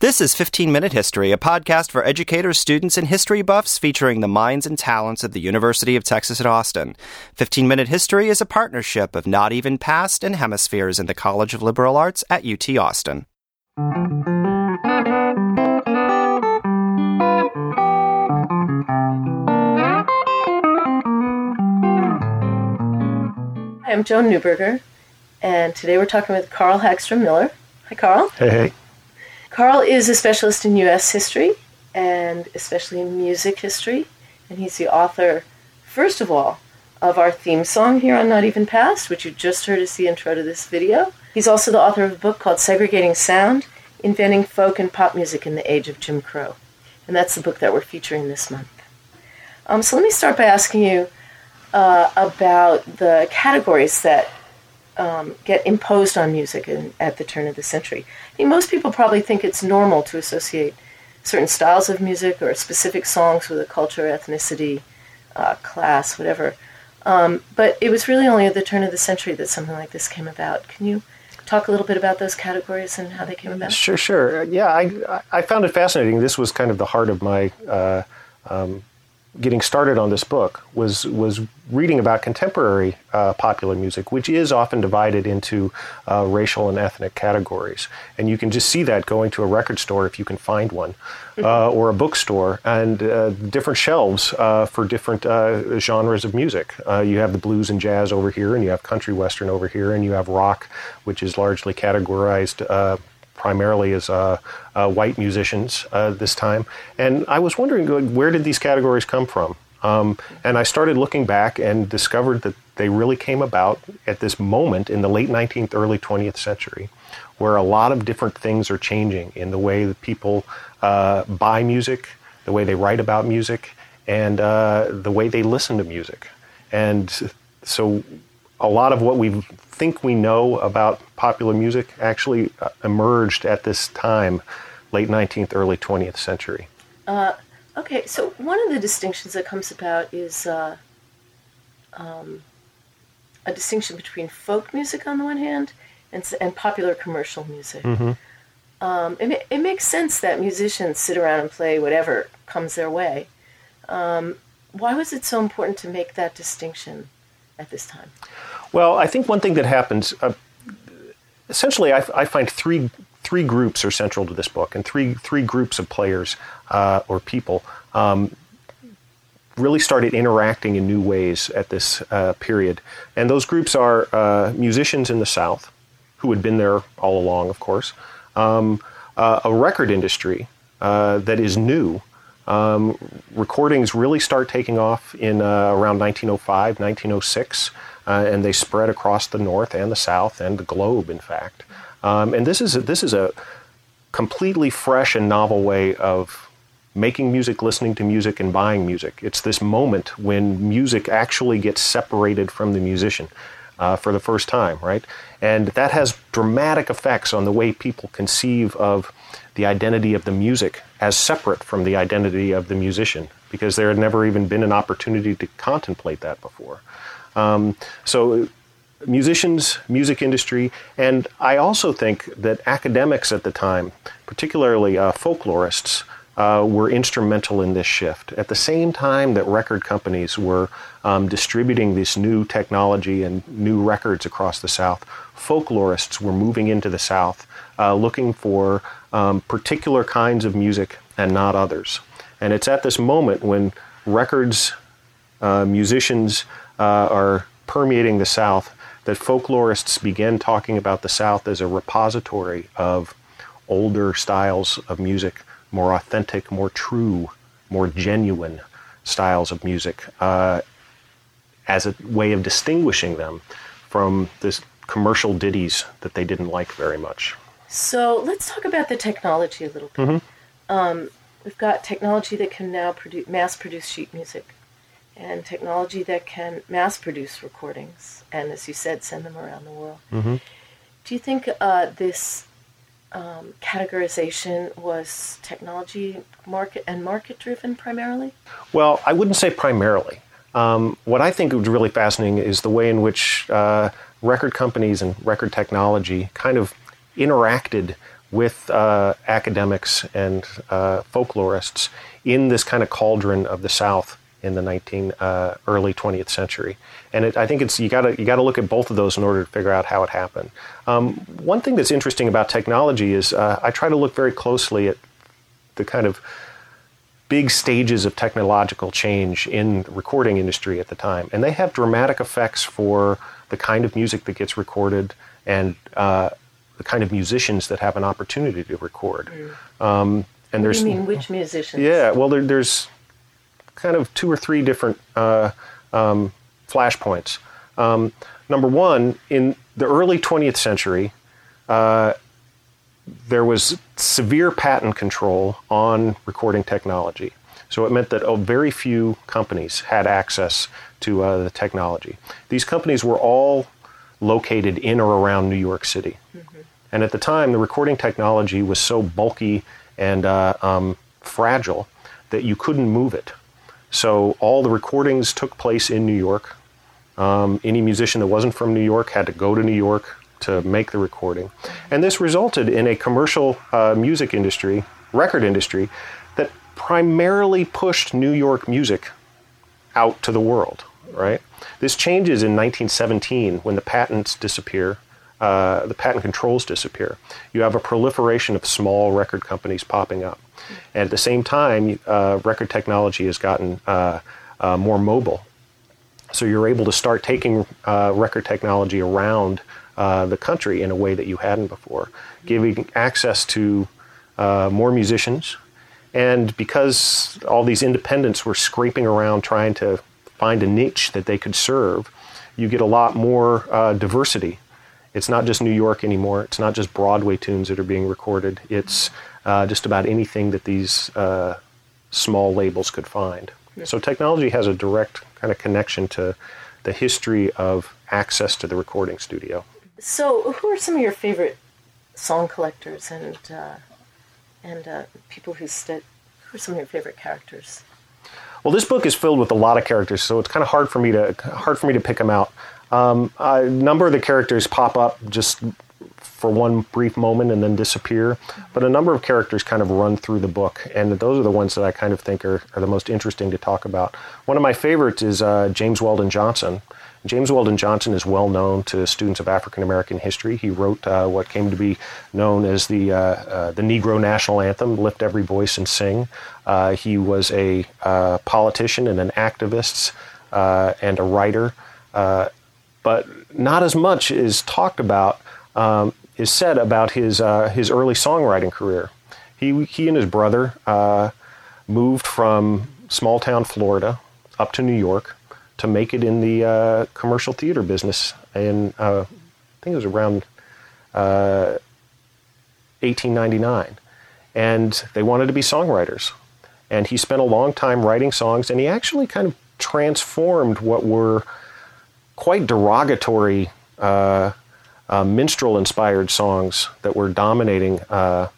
This is 15 Minute History, a podcast for educators, students, and history buffs featuring the minds and talents of the University of Texas at Austin. 15 Minute History is a partnership of Not Even Past and Hemispheres in the College of Liberal Arts at UT Austin. I'm Joan Neuberger, and today we're talking with Karl Hagstrom Miller. Hi, Karl. Hey, hey. Karl is a specialist in U.S. history and especially in music history, and he's the author, first of all, of our theme song here on Not Even Past, which you just heard as the intro to this video. He's also the author of a book called Segregating Sound Inventing Folk and Pop Music in the Age of Jim Crow. And that's the book that we're featuring this month. Um, so let me start by asking you uh, about the categories that um, get imposed on music in, at the turn of the century. I most people probably think it's normal to associate certain styles of music or specific songs with a culture, ethnicity, uh, class, whatever. Um, but it was really only at the turn of the century that something like this came about. Can you talk a little bit about those categories and how they came about? Sure, sure. Yeah, I, I found it fascinating. This was kind of the heart of my uh, um, getting started on this book was was reading about contemporary uh, popular music, which is often divided into uh, racial and ethnic categories, and you can just see that going to a record store if you can find one, uh, or a bookstore, and uh, different shelves uh, for different uh, genres of music. you have the blues and jazz over here, and you have country western over here, and you have rock, which is largely categorized primarily as uh, uh, white musicians uh, this time. And I was wondering, where did these categories come from? Um, and I started looking back and discovered that they really came about at this moment in the late 19th, early 20th century, where a lot of different things are changing in the way that people uh, buy music, the way they write about music, and uh, the way they listen to music. And so a lot of what we think we know about popular music actually uh, emerged at this time, late 19th, early 20th century. Uh, okay, so one of the distinctions that comes about is uh, um, a distinction between folk music on the one hand and, and popular commercial music. Mm-hmm. Um, it, it, makes sense that musicians sit around and play whatever comes their way. Um, why was it so important to make that distinction at this time? Well, I think one thing that happens, uh, essentially, I, I, find three three groups are central to this book, and three three groups of players uh, or people um, really started interacting in new ways at this uh, period. And those groups are uh, musicians in the South, who had been there all along, of course, um, uh, a record industry uh, that is new. Um, recordings really start taking off in around 1905, 1906 uh, and they spread across the North and the South and the globe, in fact. Um, and this is a, this is a completely fresh and novel way of making music, listening to music, and buying music. It's this moment when music actually gets separated from the musician. Uh, for the first time, right? And that has dramatic effects on the way people conceive of the identity of the music as separate from the identity of the musician, because there had never even been an opportunity to contemplate that before. Um, so musicians, music industry, and I also think that academics at the time, particularly uh, folklorists, uh, were instrumental in this shift. At the same time that record companies were um, distributing this new technology and new records across the South, folklorists were moving into the South uh, looking for um, particular kinds of music and not others. And it's at this moment when records, uh, musicians, uh, are permeating the South that folklorists began talking about the South as a repository of older styles of music, more authentic, more true, more genuine styles of music, uh, as a way of distinguishing them from this commercial ditties that they didn't like very much. So let's talk about the technology a little bit. Mm-hmm. Um, we've got technology that can now produce, mass produce sheet music and technology that can mass produce recordings and, as you said, send them around the world. Mm-hmm. Do you think uh, this um, categorization was technology market and market driven primarily? Well, I wouldn't say primarily. Um, what I think was really fascinating is the way in which uh, record companies and record technology kind of interacted with uh, academics and uh, folklorists in this kind of cauldron of the South in the 19 uh, early 20th century. And it, I think it's you got to you got to look at both of those in order to figure out how it happened. Um, one thing that's interesting about technology is uh, I try to look very closely at the kind of big stages of technological change in the recording industry at the time, and they have dramatic effects for the kind of music that gets recorded and uh, the kind of musicians that have an opportunity to record. Mm. Um, and there's, you mean which musicians? Yeah, well, there, there's kind of two or three different uh, um, flashpoints. Um, number one, in the early 20th century, uh, there was severe patent control on recording technology. So it meant that oh, very few companies had access to uh, the technology. These companies were all located in or around New York City. Mm-hmm. And at the time, the recording technology was so bulky and uh, um, fragile that you couldn't move it. So all the recordings took place in New York. Um, any musician that wasn't from New York had to go to New York to make the recording. And this resulted in a commercial uh, music industry, record industry, that primarily pushed New York music out to the world, right? This changes in 1917 when the patents disappear. Uh, the patent controls disappear. You have a proliferation of small record companies popping up. And at the same time, uh, record technology has gotten uh, uh, more mobile. So you're able to start taking uh, record technology around uh, the country in a way that you hadn't before, giving access to uh, more musicians. And because all these independents were scraping around trying to find a niche that they could serve, you get a lot more diversity it's not just New York anymore. It's not just Broadway tunes that are being recorded. It's uh, just about anything that these uh, small labels could find. Yeah. So technology has a direct kind of connection to the history of access to the recording studio. So, who are some of your favorite song collectors and uh, and uh, people who st- who are some of your favorite characters? Well, this book is filled with a lot of characters, so it's kind of hard for me to hard for me to pick them out. Um, a number of the characters pop up just for one brief moment and then disappear. But a number of characters kind of run through the book, and those are the ones that I kind of think are, are the most interesting to talk about. One of my favorites is uh, James Weldon Johnson. James Weldon Johnson is well known to students of African American history. He wrote uh, what came to be known as the uh, uh the Negro National Anthem, "Lift Every Voice and Sing." Uh, he was a uh, politician and an activist and a writer, but not as much is talked about um, is said about his uh, his early songwriting career. He he and his brother uh, moved from small town Florida up to New York to make it in the uh, commercial theater business. In uh, I think it was around 1899, uh, and they wanted to be songwriters. And he spent a long time writing songs, and he actually kind of transformed what were quite derogatory uh, uh, minstrel inspired songs that were dominating uh,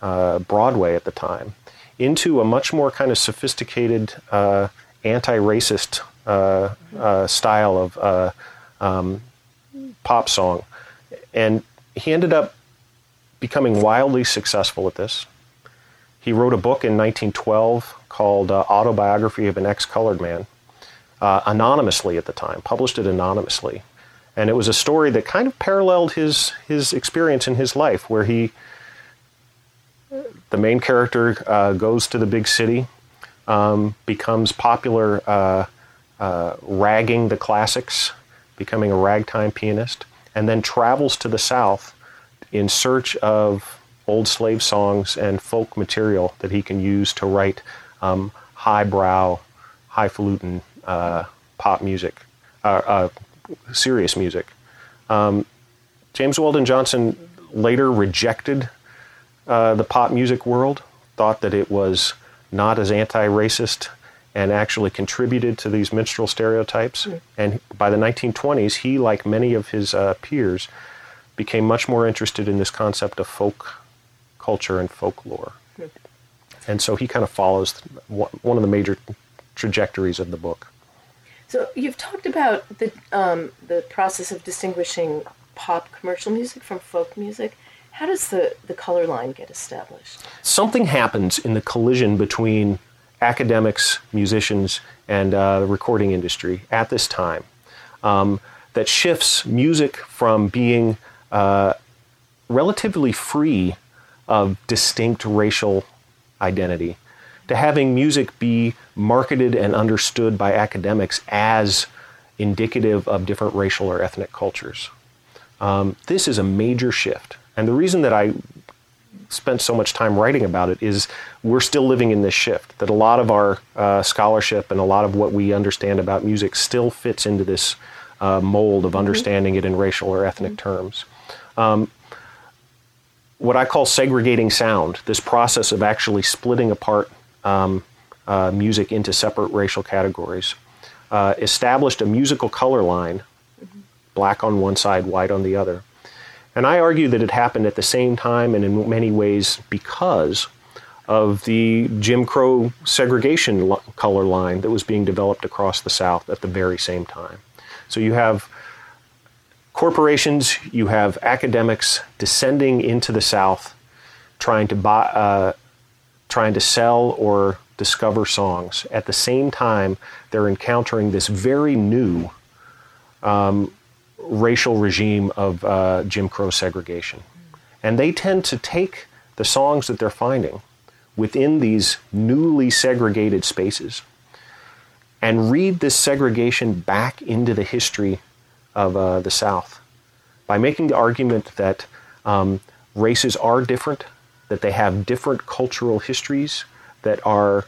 uh, Broadway at the time into a much more kind of sophisticated uh, anti racist uh, style of um, pop song. And he ended up becoming wildly successful at this. He wrote a book in 1912 called Autobiography of an Ex Colored Man, anonymously at the time, published it anonymously and it was a story that kind of paralleled his his experience in his life, where he, the main character, uh, goes to the big city, um, becomes popular, uh, uh, ragging the classics, becoming a ragtime pianist, and then travels to the South in search of old slave songs and folk material that he can use to write um, highbrow, highfalutin uh, pop music, uh, uh, serious music. Um, James Weldon Johnson later rejected uh, the pop music world, thought that it was not as anti racist and actually contributed to these minstrel stereotypes. Mm. And by the 1920s, he, like many of his uh, peers, became much more interested in this concept of folk culture and folklore. Mm. And so he kind of follows one of the major trajectories of the book. So you've talked about the um, the process of distinguishing pop commercial music from folk music. How does the, the color line get established? Something happens in the collision between academics, musicians, and uh, the recording industry at this time um, that shifts music from being uh, relatively free of distinct racial identity to having music be marketed and understood by academics as indicative of different racial or ethnic cultures. Um, this is a major shift. And the reason that I spent so much time writing about it is we're still living in this shift, that a lot of our uh, scholarship and a lot of what we understand about music still fits into this uh, mold of mm-hmm. understanding mm-hmm. it in racial or ethnic mm-hmm. terms. Um, what I call segregating sound, this process of actually splitting apart um, uh, music into separate racial categories, uh, established a musical color line, mm-hmm. black on one side, white on the other. And I argue that it happened at the same time and in many ways because of the Jim Crow segregation color line that was being developed across the South at the very same time. So you have corporations, you have academics descending into the South, trying to buy, uh, trying to sell or discover songs. At the same time, they're encountering this very new um, racial regime of uh, Jim Crow segregation, and they tend to take the songs that they're finding within these newly segregated spaces and read this segregation back into the history of uh, the South by making the argument that um, races are different, that they have different cultural histories that are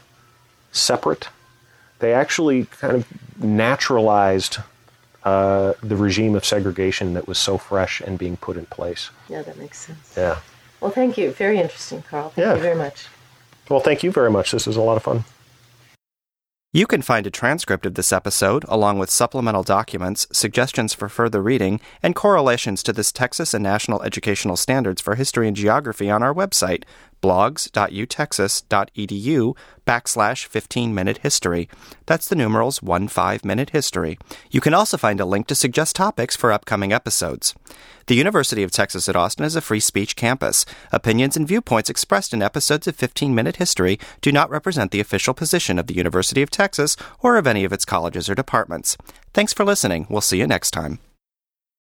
separate. They actually kind of naturalized uh, the regime of segregation that was so fresh and being put in place. Yeah, that makes sense. Yeah. Well, thank you. Very interesting, Karl. Thank yeah. you very much. Well, thank you very much. This was a lot of fun. You can find a transcript of this episode, along with supplemental documents, suggestions for further reading, and correlations to this Texas and National Educational Standards for History and Geography on our website, blogs.utexas.edu backslash 15 minute history. That's the numerals 1 5 minute history. You can also find a link to suggest topics for upcoming episodes. The University of Texas at Austin is a free speech campus. Opinions and viewpoints expressed in episodes of 15 Minute History do not represent the official position of the University of Texas or of any of its colleges or departments. Thanks for listening. We'll see you next time.